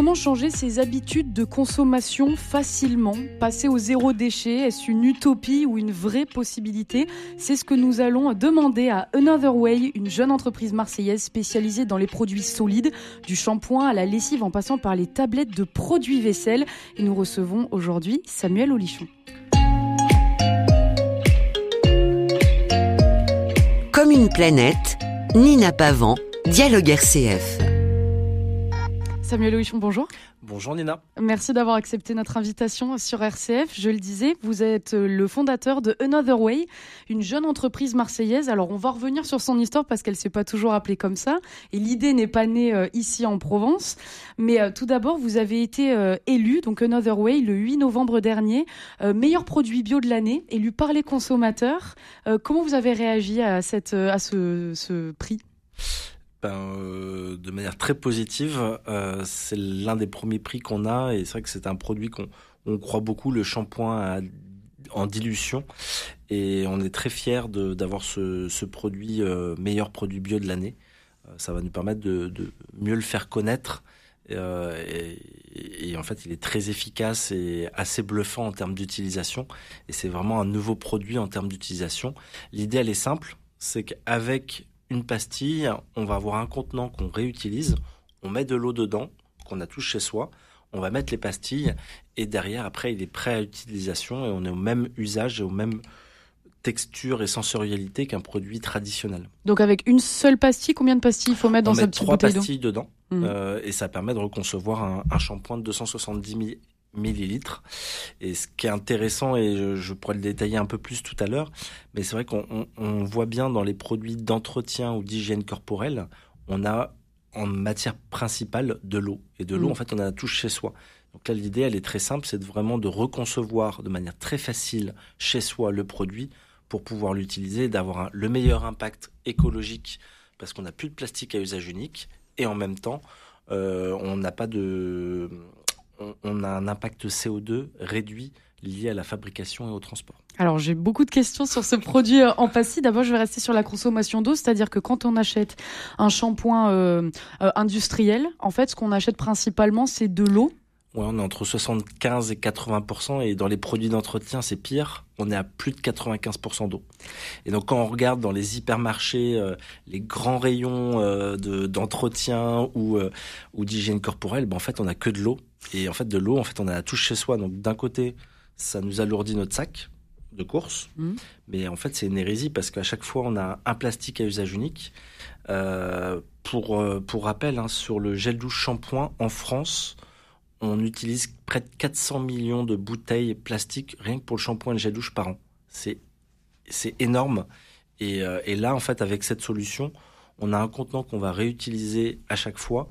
Comment changer ses habitudes de consommation facilement Passer au zéro déchet, est-ce une utopie ou une vraie possibilité C'est ce que nous allons demander à Another Way, une jeune entreprise marseillaise spécialisée dans les produits solides, du shampoing à la lessive en passant par les tablettes de produits vaisselle. Et nous recevons aujourd'hui Samuel Olichon. Comme une planète, Nina Pavant, Dialogue RCF. Samuel Olichon, bonjour. Bonjour Nina. Merci d'avoir accepté notre invitation sur RCF. Je le disais, vous êtes le fondateur de Another Way, une jeune entreprise marseillaise. Alors on va revenir sur son histoire parce qu'elle s'est pas toujours appelée comme ça. Et l'idée n'est pas née euh, ici en Provence. Mais euh, tout d'abord, vous avez été euh, élu, donc Another Way, le 8 novembre dernier, meilleur produit bio de l'année, élu par les consommateurs. comment vous avez réagi à, cette, à ce, ce prix? Ben, euh, de manière très positive. Euh, c'est l'un des premiers prix qu'on a et c'est vrai que c'est un produit qu'on on croit beaucoup, le shampoing en dilution. Et on est très fiers d'avoir ce, ce, produit euh, meilleur produit bio de l'année. Ça va nous permettre de, mieux le faire connaître. Et, et, en fait, il est très efficace et assez bluffant en termes d'utilisation. Et c'est vraiment un nouveau produit en termes d'utilisation. L'idée, elle est simple, c'est qu'avec une pastille, on va avoir un contenant qu'on réutilise, on met de l'eau dedans, qu'on a tous chez soi, on va mettre les pastilles et derrière, après, il est prêt à utilisation et on est au même usage et au même texture et sensorialité qu'un produit traditionnel. Donc avec une seule pastille, combien de pastilles il faut mettre dans cette petite bouteille trois pastilles dedans mmh. euh, et ça permet de reconcevoir un, un shampoing de 270 millilitres. Et ce qui est intéressant, et je, pourrais le détailler un peu plus tout à l'heure, mais c'est vrai qu'on on, voit bien dans les produits d'entretien ou d'hygiène corporelle, on a en matière principale de l'eau. Et de l'eau, mm. en fait, on a tout chez soi. Donc là, l'idée, elle est très simple, c'est vraiment de reconcevoir de manière très facile chez soi le produit pour pouvoir l'utiliser, d'avoir le meilleur impact écologique parce qu'on n'a plus de plastique à usage unique et en même temps, euh, on n'a pas de on, a un impact CO2 réduit lié à la fabrication et au transport. Alors j'ai beaucoup de questions sur ce produit euh, en pastille. D'abord, je vais rester sur la consommation d'eau, c'est-à-dire que quand on achète un shampoing euh, euh, industriel, en fait, ce qu'on achète principalement, c'est de l'eau. Ouais, on est entre 75 et 80% et dans les produits d'entretien, c'est pire. On est à plus de 95% d'eau. Et donc, quand on regarde dans les hypermarchés, les grands rayons d'entretien ou ou d'hygiène corporelle, ben en fait, on a que de l'eau. Et en fait, de l'eau, en fait, on a la touche chez soi. Donc, d'un côté, ça nous alourdit notre sac de course. Mmh. Mais en fait, c'est une hérésie parce qu'à chaque fois, on a un plastique à usage unique. Euh, pour, euh, pour rappel, hein, sur le gel douche shampoing en France, on utilise près de 400 millions de bouteilles plastiques rien que pour le shampoing et le gel douche par an. C'est, c'est énorme. Et, euh, et là, en fait, avec cette solution, on a un contenant qu'on va réutiliser à chaque fois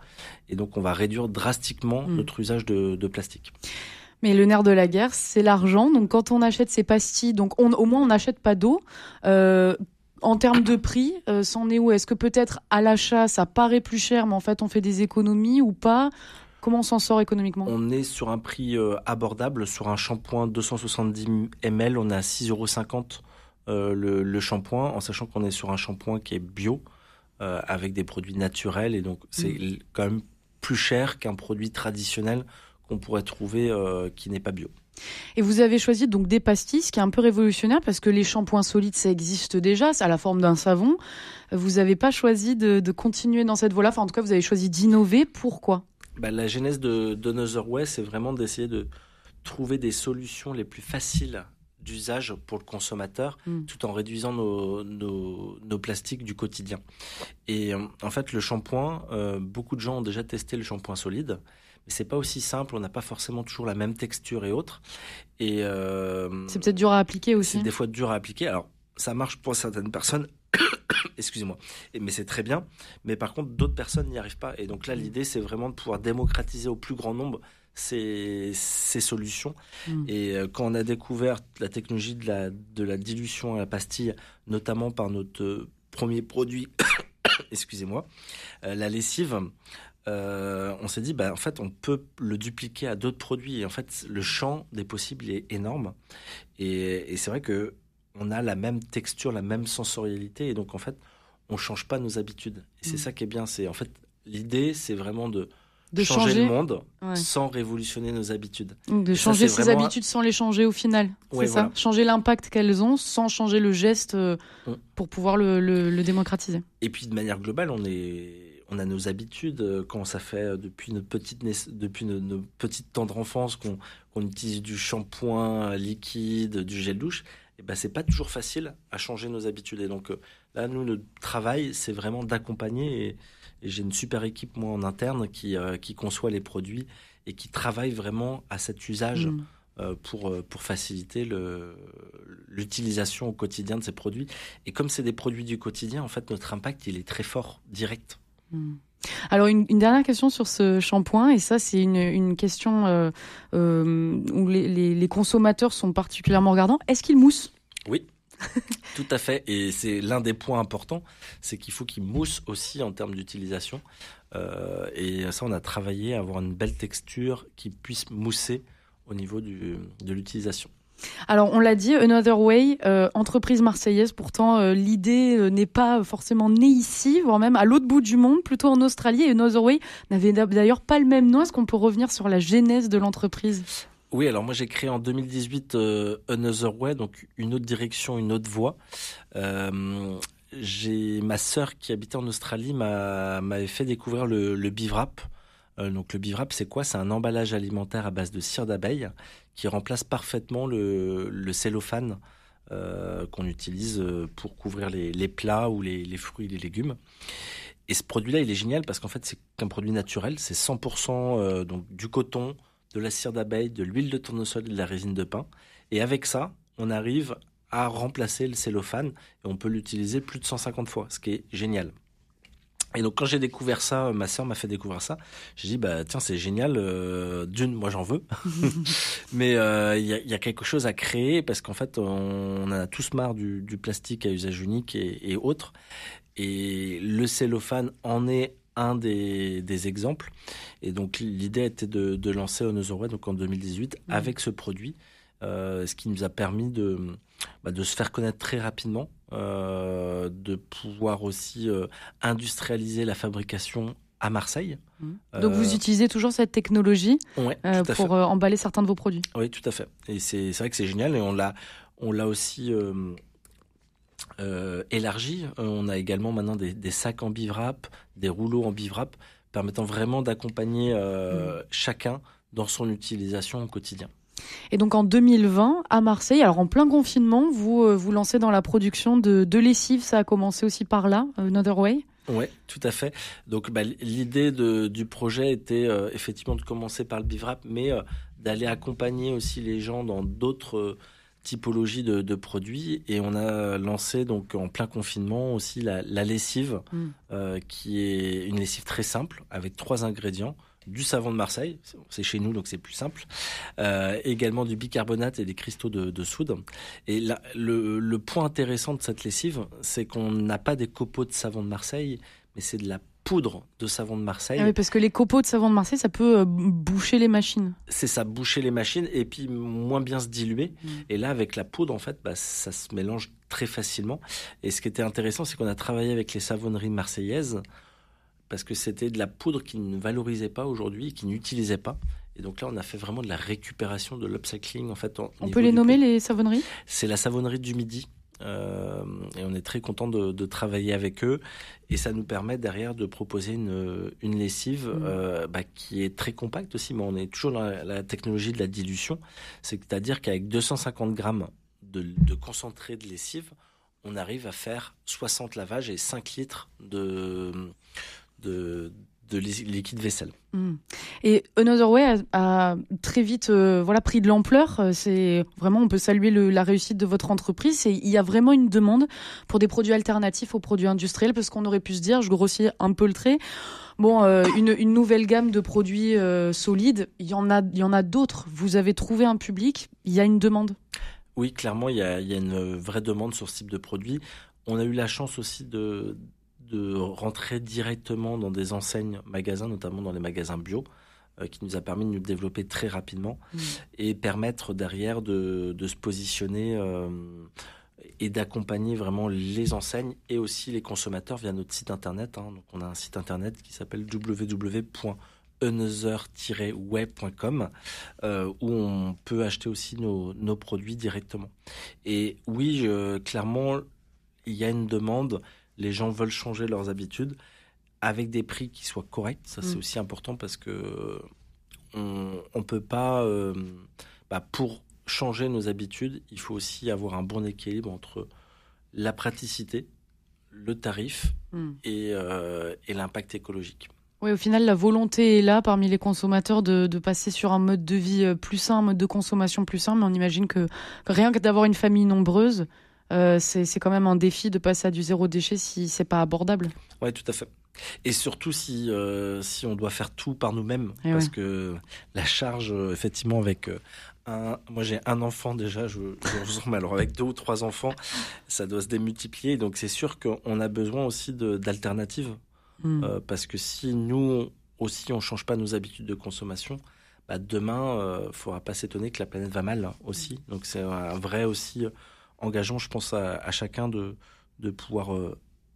et donc on va réduire drastiquement mm. notre usage de, plastique. Mais le nerf de la guerre, c'est l'argent. Donc quand on achète ces pastilles, donc on, au moins on n'achète pas d'eau. Euh, en termes de prix, euh, c'en est où? Est-ce que peut-être à l'achat ça paraît plus cher, mais en fait on fait des économies ou pas? Comment on s'en sort économiquement? On est sur un prix euh, abordable. Sur un shampoing 270 ml, on est à 6,50 euros le, le shampoing, en sachant qu'on est sur un shampoing qui est bio. Euh, avec des produits naturels et donc c'est mm. quand même plus cher qu'un produit traditionnel qu'on pourrait trouver euh, qui n'est pas bio. Et vous avez choisi donc des pastilles, ce qui est un peu révolutionnaire parce que les shampoings solides, ça existe déjà, c'est à la forme d'un savon. Vous n'avez pas choisi de, de, continuer dans cette voie-là, enfin en tout cas vous avez choisi d'innover. Pourquoi? Bah, La genèse de, de Way, c'est vraiment d'essayer de trouver des solutions les plus faciles d'usage pour le consommateur, mm. tout en réduisant nos, nos, plastiques du quotidien. Et euh, en fait, le shampoing, euh, beaucoup de gens ont déjà testé le shampoing solide, mais c'est pas aussi simple. On n'a pas forcément toujours la même texture et autres. Et euh, c'est peut-être dur à appliquer aussi. C'est des fois dur à appliquer. Alors, ça marche pour certaines personnes. Excusez-moi. Mais c'est très bien. Mais par contre, d'autres personnes n'y arrivent pas. Et donc là, mm. l'idée, c'est vraiment de pouvoir démocratiser au plus grand nombre ces, ces solutions. Mm. Et euh, quand on a découvert la technologie de la, de la dilution à la pastille, notamment par notre euh, premier produit, excusez-moi, euh, la lessive, on s'est dit, bah, en fait, on peut le dupliquer à d'autres produits. Et en fait, le champ des possibles est énorme. Et, et c'est vrai que on a la même texture, la même sensorialité. Et donc, en fait, on change pas nos habitudes. Et c'est mm. ça qui est bien. C'est en fait l'idée, c'est vraiment de De changer, changer, le monde Ouais. sans révolutionner nos habitudes. Donc de Et ça, changer c'est ses vraiment- habitudes sans les changer au final. Ouais, c'est ça. Changer l'impact qu'elles ont sans changer le geste euh, Mm. pour pouvoir le, le- le démocratiser. Et puis de manière globale, on est, on a nos habitudes euh, quand ça fait euh, depuis notre petite naiss- depuis nos, nos petites tendre enfance qu'on utilise du shampoing liquide, du gel douche. Et ben c'est pas toujours facile à changer nos habitudes. Et donc euh, là, nous, notre travail, c'est vraiment d'accompagner. Et, et j'ai une super équipe moi en interne qui euh, qui conçoit les produits et qui travaille vraiment à cet usage Mm. euh, pour, euh, pour faciliter l'utilisation au quotidien de ces produits. Et comme c'est des produits du quotidien, en fait, notre impact, il est très fort, direct. Mm. Alors une, une dernière question sur ce shampoing et ça c'est une, une question euh, où les, les- les consommateurs sont particulièrement regardants. Est-ce qu'il mousse Oui, tout à fait. Et c'est l'un des points importants, c'est qu'il faut qu'il mousse aussi en termes d'utilisation. Euh, et ça, on a travaillé à avoir une belle texture qui puisse mousser au niveau de l'utilisation. Alors on l'a dit, Another Way, euh, entreprise marseillaise. Pourtant euh, l'idée n'est pas forcément née ici, voire même à l'autre bout du monde, plutôt en Australie. Et Another Way n'avait d'ailleurs pas le même nom. Est-ce qu'on peut revenir sur la genèse de l'entreprise? Oui, alors moi j'ai créé en 2018 euh, Another Way, donc une autre direction, une autre voie. Euh, j'ai ma sœur qui habitait en Australie m'a m'avait fait découvrir le, le bivrap. Euh, donc le bivrap, c'est quoi? C'est un emballage alimentaire à base de cire d'abeille qui remplace parfaitement le, cellophane euh, qu'on utilise pour couvrir les, plats ou les, les fruits les légumes. Et ce produit-là, il est génial parce qu'en fait, c'est un produit naturel. C'est 100% euh, donc du coton, de la cire d'abeille, de l'huile de tournesol et de la résine de pin. Et avec ça, on arrive à remplacer le cellophane et on peut l'utiliser plus de 150 fois, ce qui est génial. Et donc quand j'ai découvert ça, ma sœur m'a fait découvrir ça. J'ai dit bah tiens c'est génial. euh, D'une moi j'en veux, mais euh, il y, a, il y a quelque chose à créer parce qu'en fait on en a tous marre du, du plastique à usage unique et, et autres. Et le cellophane en est un des, des exemples. Et donc l'idée était de, de lancer Another Way donc en 2018 Mhm. avec ce produit, euh, ce qui nous a permis de bah, de se faire connaître très rapidement, euh, de pouvoir aussi euh, industrialiser la fabrication à Marseille. Donc Euh, vous utilisez toujours cette technologie Ouais, pour emballer certains de vos produits. Oui, tout à fait. Et c'est c'est vrai que c'est génial et on l'a on l'a aussi euh, euh, élargi. Euh, On a également maintenant des, des sacs en bivrap, des rouleaux en bivrap, permettant vraiment d'accompagner euh, chacun dans son utilisation au quotidien. Et donc en 2020, à Marseille, alors en plein confinement, vous vous lancez dans la production de, de lessive. Ça a commencé aussi par là, Another Way? Oui, tout à fait. Donc bah, l'idée du projet était euh, effectivement de commencer par le bivrap, mais euh, d'aller accompagner aussi les gens dans d'autres euh, typologies de, de produits. Et on a lancé donc en plein confinement aussi la, la lessive, Mm. euh, qui est une lessive très simple avec trois ingrédients. Du savon de Marseille, c'est chez nous donc c'est plus simple. Euh, également du bicarbonate et des cristaux de, de soude. Et là, le, le point intéressant de cette lessive, c'est qu'on n'a pas des copeaux de savon de Marseille, mais c'est de la poudre de savon de Marseille. Ah oui, parce que les copeaux de savon de Marseille, ça peut euh, boucher les machines. C'est ça, boucher les machines et puis moins bien se diluer. Mm. Et là, avec la poudre, en fait, bah, ça se mélange très facilement. Et ce qui était intéressant, c'est qu'on a travaillé avec les savonneries marseillaises parce que c'était de la poudre qui ne valorisait pas aujourd'hui, qui n'utilisait pas. Et donc là, on a fait vraiment de la récupération, de l'upcycling, en fait. en- On peut les nommer, les savonneries? C'est la savonnerie du Midi. Euh, et on est très content de, de travailler avec eux. Et ça nous permet derrière de proposer une, une lessive Mhm. euh, bah, qui est très compacte aussi. Mais on est toujours dans la, la technologie de la dilution. C'est-à-dire qu'avec 250 grammes de, de concentré de lessive on arrive à faire 60 lavages et 5 litres de, de, de li- liquide vaisselle Mm. Et Another Way a, a très vite euh, voilà, pris de l'ampleur. Euh, C'est vraiment, on peut saluer le- la réussite de votre entreprise. Et il y a vraiment une demande pour des produits alternatifs aux produits industriels, parce qu'on aurait pu se dire, je grossis un peu le trait. Bon, euh, une, une nouvelle gamme de produits euh, solides, il y en a, il y en a d'autres. Vous avez trouvé un public, il y a une demande. Oui, clairement, il y a, il y a une vraie demande sur ce type de produit. On a eu la chance aussi de, de rentrer directement dans des enseignes magasins, notamment dans les magasins bio, euh, qui nous a permis de nous développer très rapidement Mm. et permettre derrière de, de se positionner euh, et d'accompagner vraiment les enseignes et aussi les consommateurs via notre site internet. hein. Donc, on a un site internet qui s'appelle another-web.com euh, où on peut acheter aussi nos, nos produits directement. Et oui, clairement, il y a une demande. Les gens veulent changer leurs habitudes avec des prix qui soient corrects. Ça, c'est mm. aussi important parce que on, on peut pas, euh, bah, pour changer nos habitudes, il faut aussi avoir un bon équilibre entre la praticité, le tarif mm. et, euh, et l'impact écologique. Oui, au final, la volonté est là parmi les consommateurs de, de, passer sur un mode de vie euh, plus sain, un mode de consommation plus sain. Mais on imagine que rien que d'avoir une famille nombreuse, euh, c'est quand même un défi de passer à du zéro déchet si c'est pas abordable. Oui, tout à fait. Et surtout si euh, si on doit faire tout par nous-mêmes, eh parce que la charge, euh, effectivement, avec euh, un, moi j'ai un enfant déjà, je, je alors avec deux ou trois enfants, ça doit se démultiplier. Donc c'est sûr qu'on a besoin aussi d'alternatives, hmm. euh, parce que si nous aussi on change pas nos habitudes de consommation, bah demain, euh, faudra pas s'étonner que la planète va mal aussi. Donc c'est un vrai aussi engageant, je pense à, chacun de de pouvoir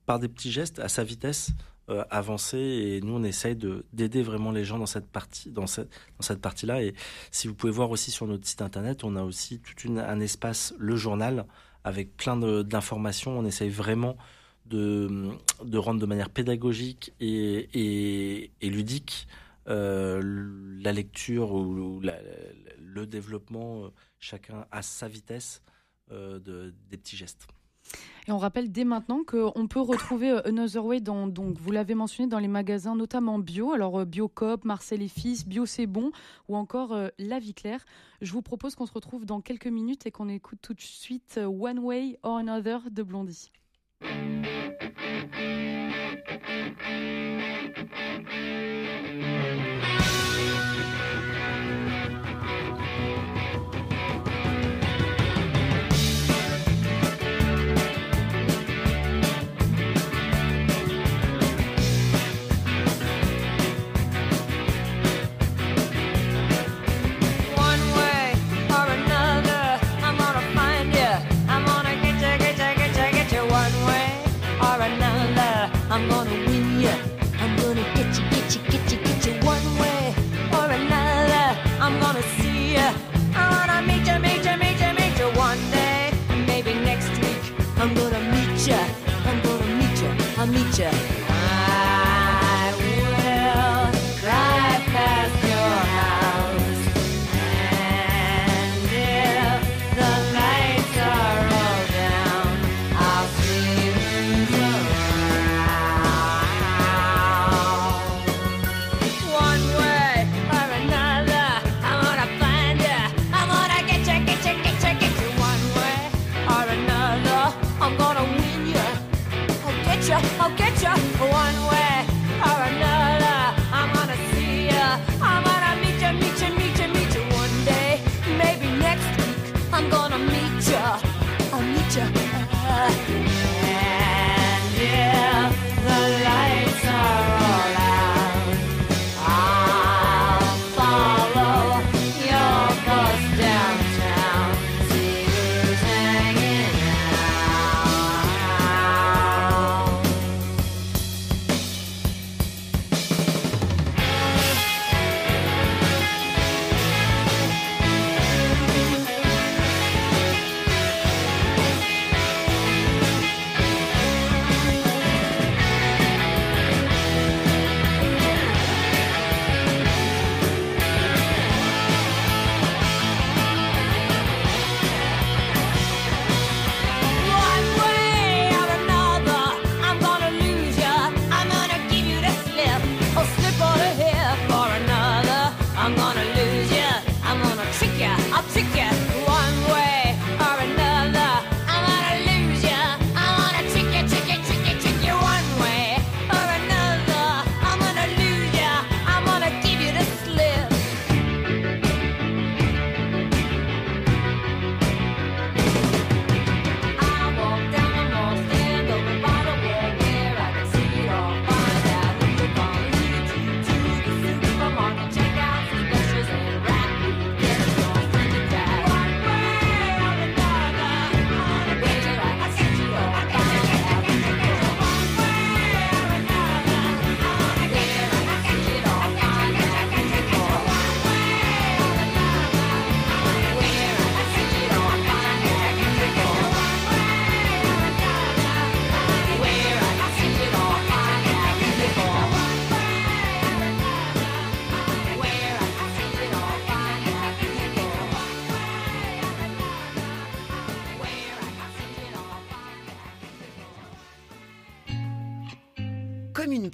par des petits gestes à sa vitesse euh, avancer. Et nous on essaye de d'aider vraiment les gens dans cette partie dans cette dans cette partie là et si vous pouvez voir aussi sur notre site internet on a aussi tout un espace le journal avec plein d'informations. On essaye vraiment de de rendre de manière pédagogique et et, ludique euh, la lecture ou, le développement euh, chacun à sa vitesse. euh, de, des petits gestes. Et on rappelle dès maintenant qu'on peut retrouver euh, Another Way dans, donc vous l'avez mentionné, dans les magasins notamment bio, alors euh, Biocop, Marcel et Fils, Bio c'est bon, ou encore euh, La Vie Claire. Je vous propose qu'on se retrouve dans quelques minutes et qu'on écoute tout de suite One Way or Another de Blondie.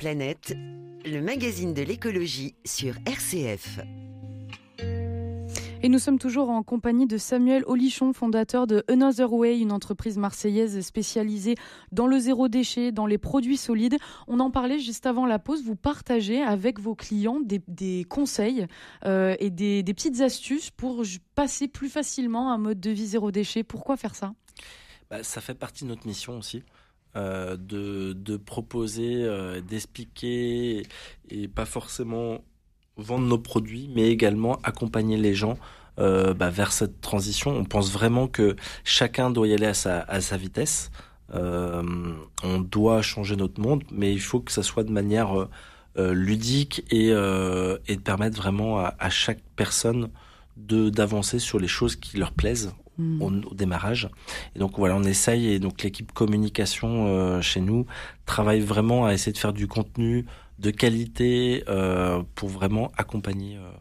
Planète, le magazine de l'écologie sur RCF. Et nous sommes toujours en compagnie de Samuel Olichon, fondateur de Another Way, une entreprise marseillaise spécialisée dans le zéro déchet, dans les produits solides. On en parlait juste avant la pause. Vous partagez avec vos clients des, conseils euh, et des, petites astuces pour passer plus facilement à un mode de vie zéro déchet. Pourquoi faire ça? Bah, Ça fait partie de notre mission aussi. Euh, de, proposer, euh, d'expliquer et pas forcément vendre nos produits, mais également accompagner les gens euh, bah, vers cette transition. On pense vraiment que chacun doit y aller à sa, vitesse. On doit changer notre monde, mais il faut que ça soit de manière ludique et, de permettre vraiment à, à chaque personne d'avancer sur les choses qui leur plaisent mmh. au, au, démarrage. Et donc voilà, on essaye et donc l'équipe communication euh, chez nous travaille vraiment à essayer de faire du contenu de qualité euh, pour vraiment accompagner euh,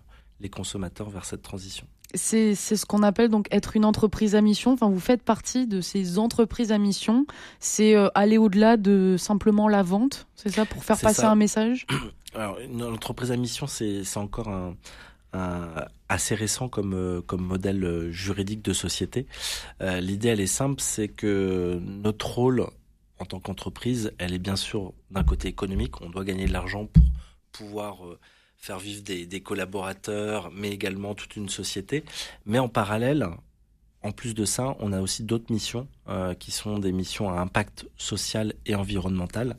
les consommateurs vers cette transition. C'est ce qu'on appelle donc être une entreprise à mission. Enfin, vous faites partie de ces entreprises à mission. C'est aller au-delà de simplement la vente, c'est ça, pour faire passer un message? Alors, une entreprise à mission, c'est encore un, un, assez récent comme, euh, comme modèle juridique de société. Euh, L'idée, elle est simple, c'est que notre rôle en tant qu'entreprise, elle est bien sûr d'un côté économique. On doit gagner de l'argent pour pouvoir euh, faire vivre des, des, collaborateurs, mais également toute une société. Mais en parallèle, en plus de ça, on a aussi d'autres missions euh, qui sont des missions à impact social et environnemental.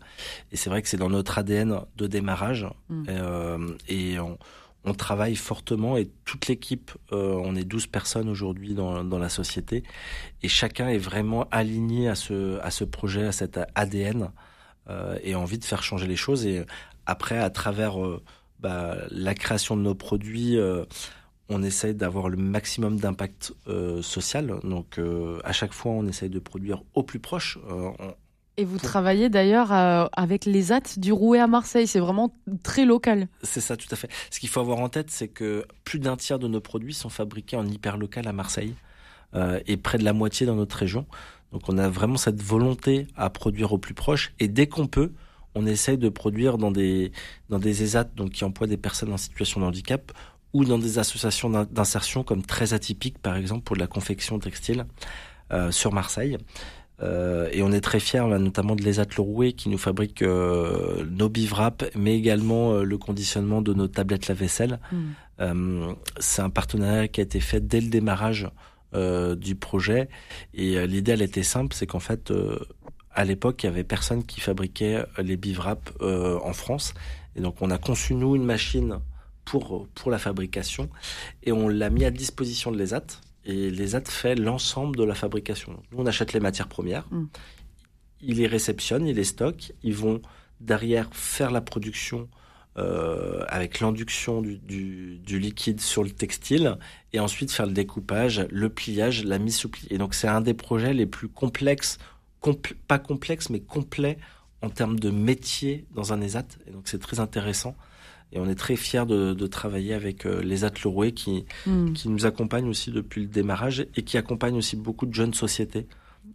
Et c'est vrai que c'est dans notre ADN de démarrage. Mmh. Euh, et on, on travaille fortement et toute l'équipe, euh, on est 12 personnes aujourd'hui dans, la société et chacun est vraiment aligné à ce, projet, à cet ADN euh, et envie de faire changer les choses. Et après, à travers euh, bah, la création de nos produits, on essaye d'avoir le maximum d'impact social. Donc à chaque fois, on essaye de produire au plus proche. Et vous travaillez d'ailleurs euh, avec les AT du Rouet à Marseille. C'est vraiment très local. C'est ça, tout à fait. Ce qu'il faut avoir en tête, c'est que plus d'un tiers de nos produits sont fabriqués en hyper local à Marseille euh, et près de la moitié dans notre région. Donc on a vraiment cette volonté à produire au plus proche. Et dès qu'on peut, on essaye de produire dans des, dans des ESAT donc, qui emploient des personnes en situation de handicap ou dans des associations d'insertion comme très atypiques, par exemple pour de la confection textile euh, sur Marseille. Euh, et on est très fiers, notamment de Les Atleroué qui nous fabrique euh, nos bivraps, mais également euh, le conditionnement de nos tablettes lave-vaisselle. Mm. c'est un partenariat qui a été fait dès le démarrage du projet. Et l'idée, elle était simple, c'est qu'en fait, à l'époque, il y avait personne qui fabriquait les bivraps en France. Et donc, on a conçu, nous, une machine pour, pour la fabrication et on l'a mis à disposition de l'ESAT et l'ESAT fait l'ensemble de la fabrication. Nous, on achète les matières premières, mm. ils les réceptionnent, ils les stockent, ils vont derrière faire la production euh, avec l'induction du, du, du, liquide sur le textile et ensuite faire le découpage, le pliage, la mise sous pli. Et donc c'est un des projets les plus complexes, compl pas complexes mais complets en termes de métier dans un ESAT. Et donc c'est très intéressant. Et on est très fiers de, de travailler avec euh, les Atleroués qui, mm. qui nous accompagnent aussi depuis le démarrage et qui accompagnent aussi beaucoup de jeunes sociétés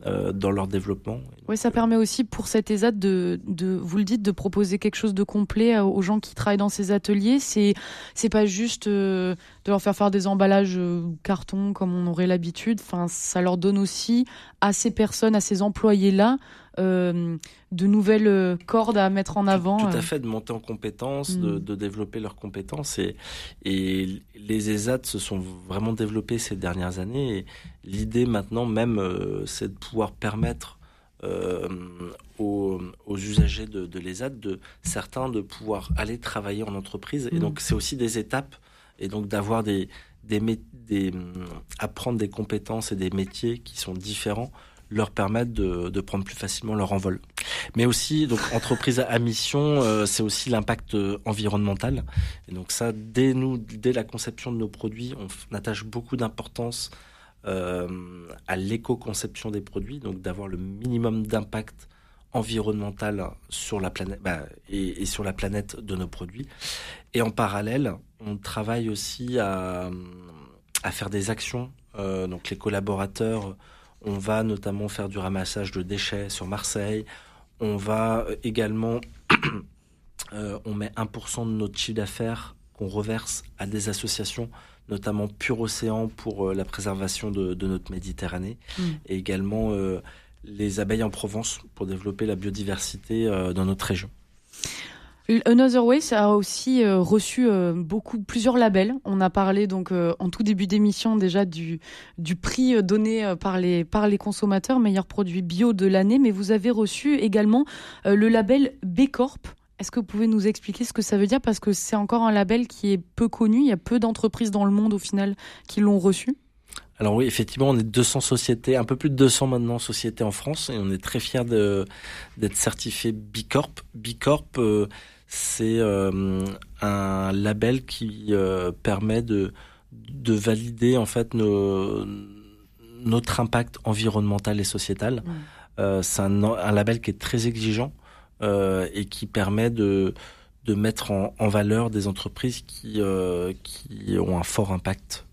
euh, dans leur développement. Oui, ça permet aussi pour cet ESAT de, de, vous le dites, de proposer quelque chose de complet aux gens qui travaillent dans ces ateliers. C'est, c'est pas juste euh, de leur faire faire des emballages carton comme on aurait l'habitude. Enfin, ça leur donne aussi à ces personnes, à ces employés-là, euh, de nouvelles euh, cordes à mettre en avant. Tout, tout à fait, de monter en compétences, mm. de, de, développer leurs compétences. Et, et les ESAT se sont vraiment développés ces dernières années. Et l'idée maintenant même, euh, c'est de pouvoir permettre euh, aux, aux, usagers de, de l'ESAT, de certains, de pouvoir aller travailler en entreprise. Mm. Et donc, c'est aussi des étapes. Et donc, d'avoir des, des, des, apprendre des compétences et des métiers qui sont différents leur permettre de, prendre plus facilement leur envol. Mais aussi, donc, entreprise à mission, euh, c'est aussi l'impact euh, environnemental. Et donc ça, dès nous, dès la conception de nos produits, on attache beaucoup d'importance euh, à l'éco-conception des produits, donc d'avoir le minimum d'impact environnemental sur la planète bah, et, sur la planète de nos produits. Et en parallèle, on travaille aussi à, faire des actions. Donc les collaborateurs on va notamment faire du ramassage de déchets sur Marseille. On va également on met 1% de notre chiffre d'affaires qu'on reverse à des associations notamment Pure Océan pour la préservation de, notre Méditerranée, mmh. et également les abeilles en Provence pour développer la biodiversité dans notre région. Another Way a aussi euh, reçu euh, beaucoup plusieurs labels. On a parlé donc euh, en tout début d'émission déjà du prix donné par les par les consommateurs meilleur produit bio de l'année, mais vous avez reçu également le label B Corp. Est-ce que vous pouvez nous expliquer ce que ça veut dire? Parce que c'est encore un label qui est peu connu, il y a peu d'entreprises dans le monde au final qui l'ont reçu alors oui, effectivement, on est 200 sociétés, un peu plus de 200 maintenant sociétés en France, et on est très fiers d'être certifié B Corp. B Corp, c'est euh, un label qui euh, permet de, de valider en fait nos, notre impact environnemental et sociétal. Euh, c'est un, un, label qui est très exigeant et qui permet de, de mettre en, en valeur des entreprises qui, qui ont un fort impact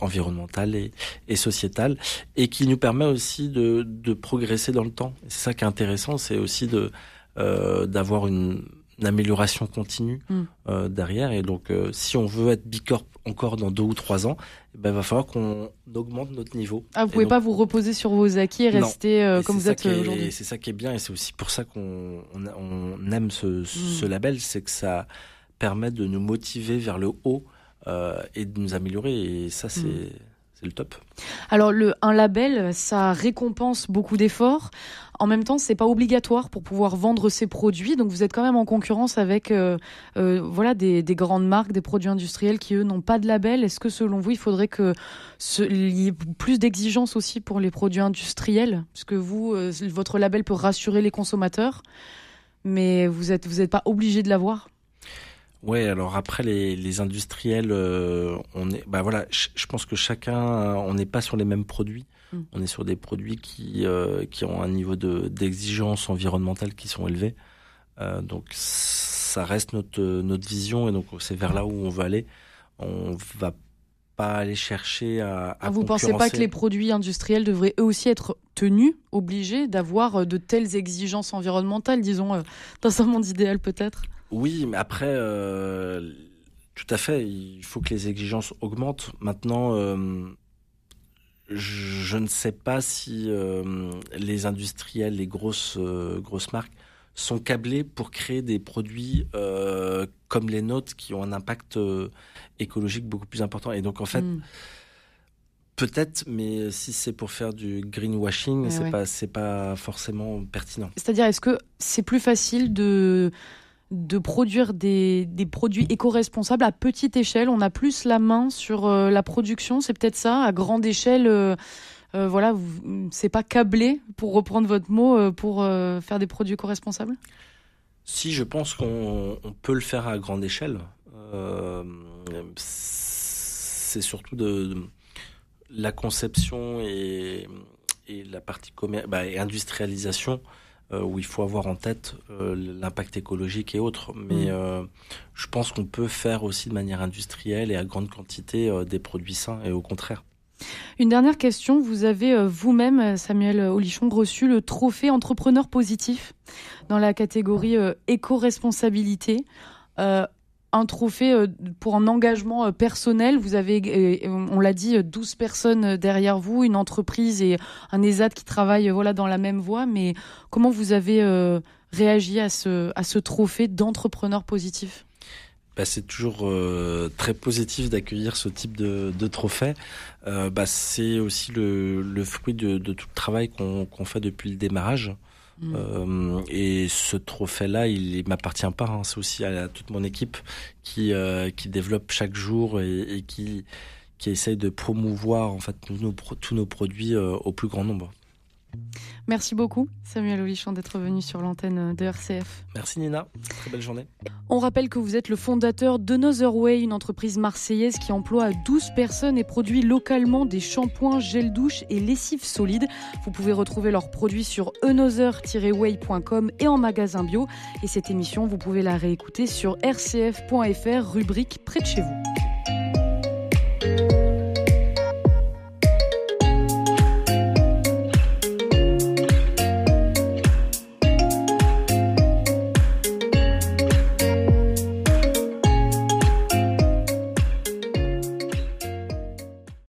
environnemental et, et, sociétal et qui nous permet aussi de, de progresser dans le temps. C'est ça qui est intéressant, c'est aussi de d'avoir une amélioration continue mm. euh, derrière. Et donc, euh, si on veut être bicorp encore dans deux ou trois ans, eh ben, il va falloir qu'on augmente notre niveau. Ah, vous pouvez pas vous reposer sur vos acquis et rester euh, comme vous êtes aujourd'hui. C'est ça qui est bien et c'est aussi pour ça qu'on on, aime ce, mm. label, c'est que ça permet de nous motiver vers le haut et de nous améliorer. Et ça, c'est... Mm le top. Alors le un label, ça récompense beaucoup d'efforts. En même temps, c'est pas obligatoire pour pouvoir vendre ses produits. Donc vous êtes quand même en concurrence avec euh, euh, voilà des, grandes marques, des produits industriels qui eux n'ont pas de label. Est-ce que selon vous, il faudrait que y ait plus d'exigences aussi pour les produits industriels, puisque vous, euh, votre label peut rassurer les consommateurs, mais vous êtes n'êtes pas obligé de l'avoir. Ouais, alors après les, industriels, on est, bah voilà, je pense que chacun, on n'est pas sur les mêmes produits. On est sur des produits qui euh, qui ont un niveau de d'exigence environnementale qui sont élevés. donc ça reste notre notre vision et donc c'est vers là où on veut aller. On va pas aller chercher à. à ah, vous pensez pas que les produits industriels devraient eux aussi être tenus, obligés d'avoir de telles exigences environnementales, disons, dans un monde idéal peut-être? Oui, mais après, euh, tout à fait, il faut que les exigences augmentent. Maintenant, euh, je, ne sais pas si euh, les industriels, les grosses, grosses marques, sont câblés pour créer des produits comme les nôtres qui ont un impact écologique beaucoup plus important. Et donc, en fait, hmm. Peut-être, mais si c'est pour faire du greenwashing, ce c'est pas c'est pas forcément pertinent. C'est-à-dire, est-ce que c'est plus facile de de produire des, produits éco-responsables à petite échelle. On a plus la main sur euh, la production, c'est peut-être ça, à grande échelle. Euh, euh, voilà, c'est pas câblé, pour reprendre votre mot, pour faire des produits éco-responsables? Si, je pense qu'on peut le faire à grande échelle. c'est surtout de, la conception et, la partie bah, et industrialisation où il faut avoir en tête euh, l'impact écologique et autres. Mais mm. euh, je pense qu'on peut faire aussi de manière industrielle et à grande quantité des produits sains et au contraire. Une dernière question. Vous avez vous-même, Samuel Olichon, reçu le trophée entrepreneur positif dans la catégorie éco-responsabilité un trophée euh, pour un engagement euh, personnel. Vous avez, euh, on l'a dit, 12 personnes derrière vous, une entreprise et un ESAT qui travaillent voilà, dans la même voie. Mais comment vous avez réagi à ce, à ce trophée d'entrepreneur positif? Bah, c'est toujours très positif d'accueillir ce type de, de trophée. bah, c'est aussi le, le fruit de, tout le travail qu'on fait depuis le démarrage. Mm. Euh, et ce trophée-là, il, m'appartient pas. Hein. C'est aussi à, toute mon équipe qui euh, qui développe chaque jour et, qui qui essaye de promouvoir en fait tous nos, produits euh, au plus grand nombre. Merci beaucoup, Samuel Olichon, d'être venu sur l'antenne de RCF. Merci Nina, très belle journée. On rappelle que vous êtes le fondateur d'Another Way, une entreprise marseillaise qui emploie 12 personnes et produit localement des shampoings, gel douche et lessives solides. Vous pouvez retrouver leurs produits sur another-way.com et en magasin bio. Et cette émission, vous pouvez la réécouter sur rcf.fr, rubrique près de chez vous.